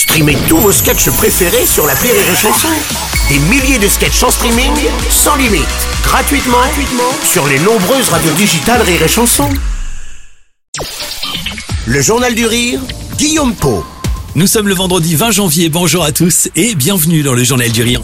Streamez tous vos sketchs préférés sur la Rire et Chanson. Des milliers de sketchs en streaming, sans limite, gratuitement, gratuitement sur les nombreuses radios digitales Rire et Chanson. Le Journal du Rire, Guillaume Po. Nous sommes le vendredi 20 janvier, bonjour à tous et bienvenue dans le Journal du Rire.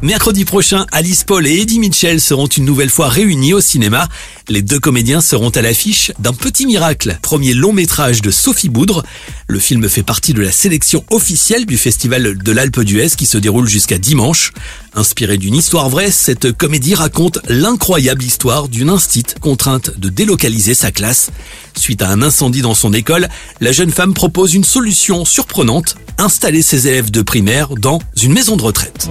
Mercredi prochain, Alice Paul et Eddie Mitchell seront une nouvelle fois réunis au cinéma. Les deux comédiens seront à l'affiche d'un petit miracle, premier long métrage de Sophie Boudre. Le film fait partie de la sélection officielle du Festival de l'Alpe d'Huez qui se déroule jusqu'à dimanche. Inspirée d'une histoire vraie, cette comédie raconte l'incroyable histoire d'une instite contrainte de délocaliser sa classe. Suite à un incendie dans son école, la jeune femme propose une solution surprenante, installer ses élèves de primaire dans une maison de retraite.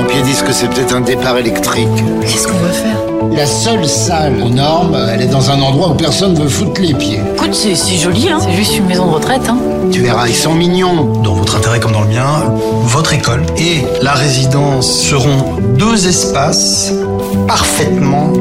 Pompiers disent que c'est peut-être un départ électrique. Qu'est-ce qu'on va faire? La seule salle aux normes, elle est dans un endroit où personne veut foutre les pieds. Écoute, c'est c'est joli, hein C'est juste une maison de retraite, hein Tu verras, ils sont mignons. dans votre intérêt comme dans le mien, votre école et la résidence seront deux espaces Parfaitement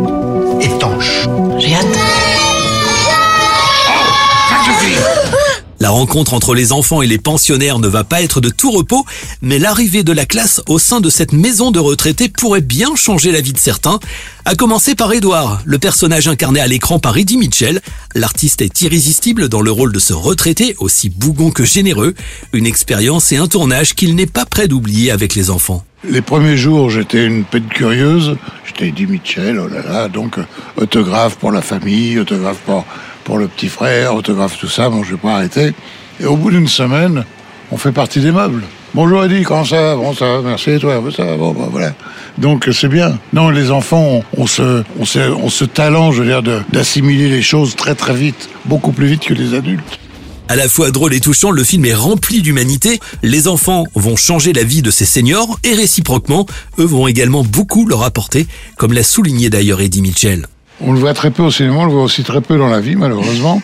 La rencontre entre les enfants et les pensionnaires ne va pas être de tout repos, mais l'arrivée de la classe au sein de cette maison de retraités pourrait bien changer la vie de certains, à commencer par Edouard, le personnage incarné à l'écran par Eddie Mitchell. L'artiste est irrésistible dans le rôle de ce retraité, aussi bougon que généreux, une expérience et un tournage qu'il n'est pas prêt d'oublier avec les enfants. Les premiers jours, j'étais une petite curieuse. J'étais Eddie Mitchell, oh là là, donc euh, autographe pour la famille, autographe pour, pour le petit frère, autographe tout ça, bon, je vais pas arrêter. Et au bout d'une semaine, on fait partie des meubles. Bonjour Eddie, comment ça va? Bon, ça va, merci, toi Ça va, bon, bah, voilà. Donc c'est bien. Non, les enfants, on, on se, on se, on se talent, je veux dire, d'assimiler les choses très très vite, beaucoup plus vite que les adultes. À la fois drôle et touchant, le film est rempli d'humanité. Les enfants vont changer la vie de ces seniors et réciproquement, eux vont également beaucoup leur apporter, comme l'a souligné d'ailleurs Eddie Mitchell. On le voit très peu au cinéma, on le voit aussi très peu dans la vie, malheureusement.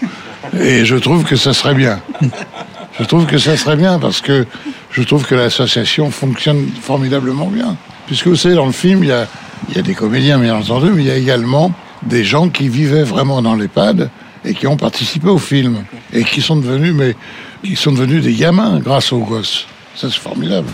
Et je trouve que ça serait bien. Je trouve que ça serait bien parce que je trouve que l'association fonctionne formidablement bien. Puisque vous savez, dans le film, il y a, des comédiens, bien entendu, mais il y a également des gens qui vivaient vraiment dans l'EHPAD et qui ont participé au film. Et qui sont devenus, mais, qui sont devenus des gamins grâce aux gosses. Ça, c'est formidable.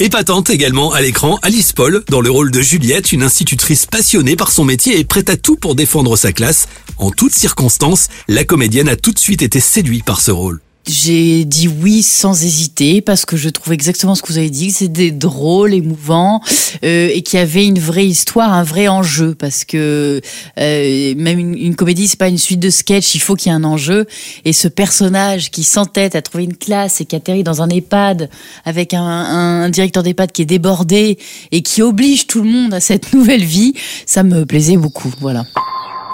Épatante également à l'écran Alice Paul, dans le rôle de Juliette, une institutrice passionnée par son métier et prête à tout pour défendre sa classe. En toutes circonstances, la comédienne a tout de suite été séduite par ce rôle. J'ai dit oui sans hésiter parce que je trouve exactement ce que vous avez dit, c'était drôle, émouvant euh, et qu'il y avait une vraie histoire, un vrai enjeu parce que euh, même une, une comédie c'est pas une suite de sketchs, il faut qu'il y ait un enjeu et ce personnage qui s'entête à trouver une classe et qui atterrit dans un EHPAD avec un, un, un directeur d'EHPAD qui est débordé et qui oblige tout le monde à cette nouvelle vie, ça me plaisait beaucoup, voilà.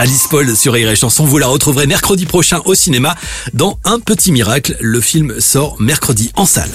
Alice Paul sur Rire et Chanson, vous la retrouverez mercredi prochain au cinéma dans Un Petit Miracle. Le film sort mercredi en salle.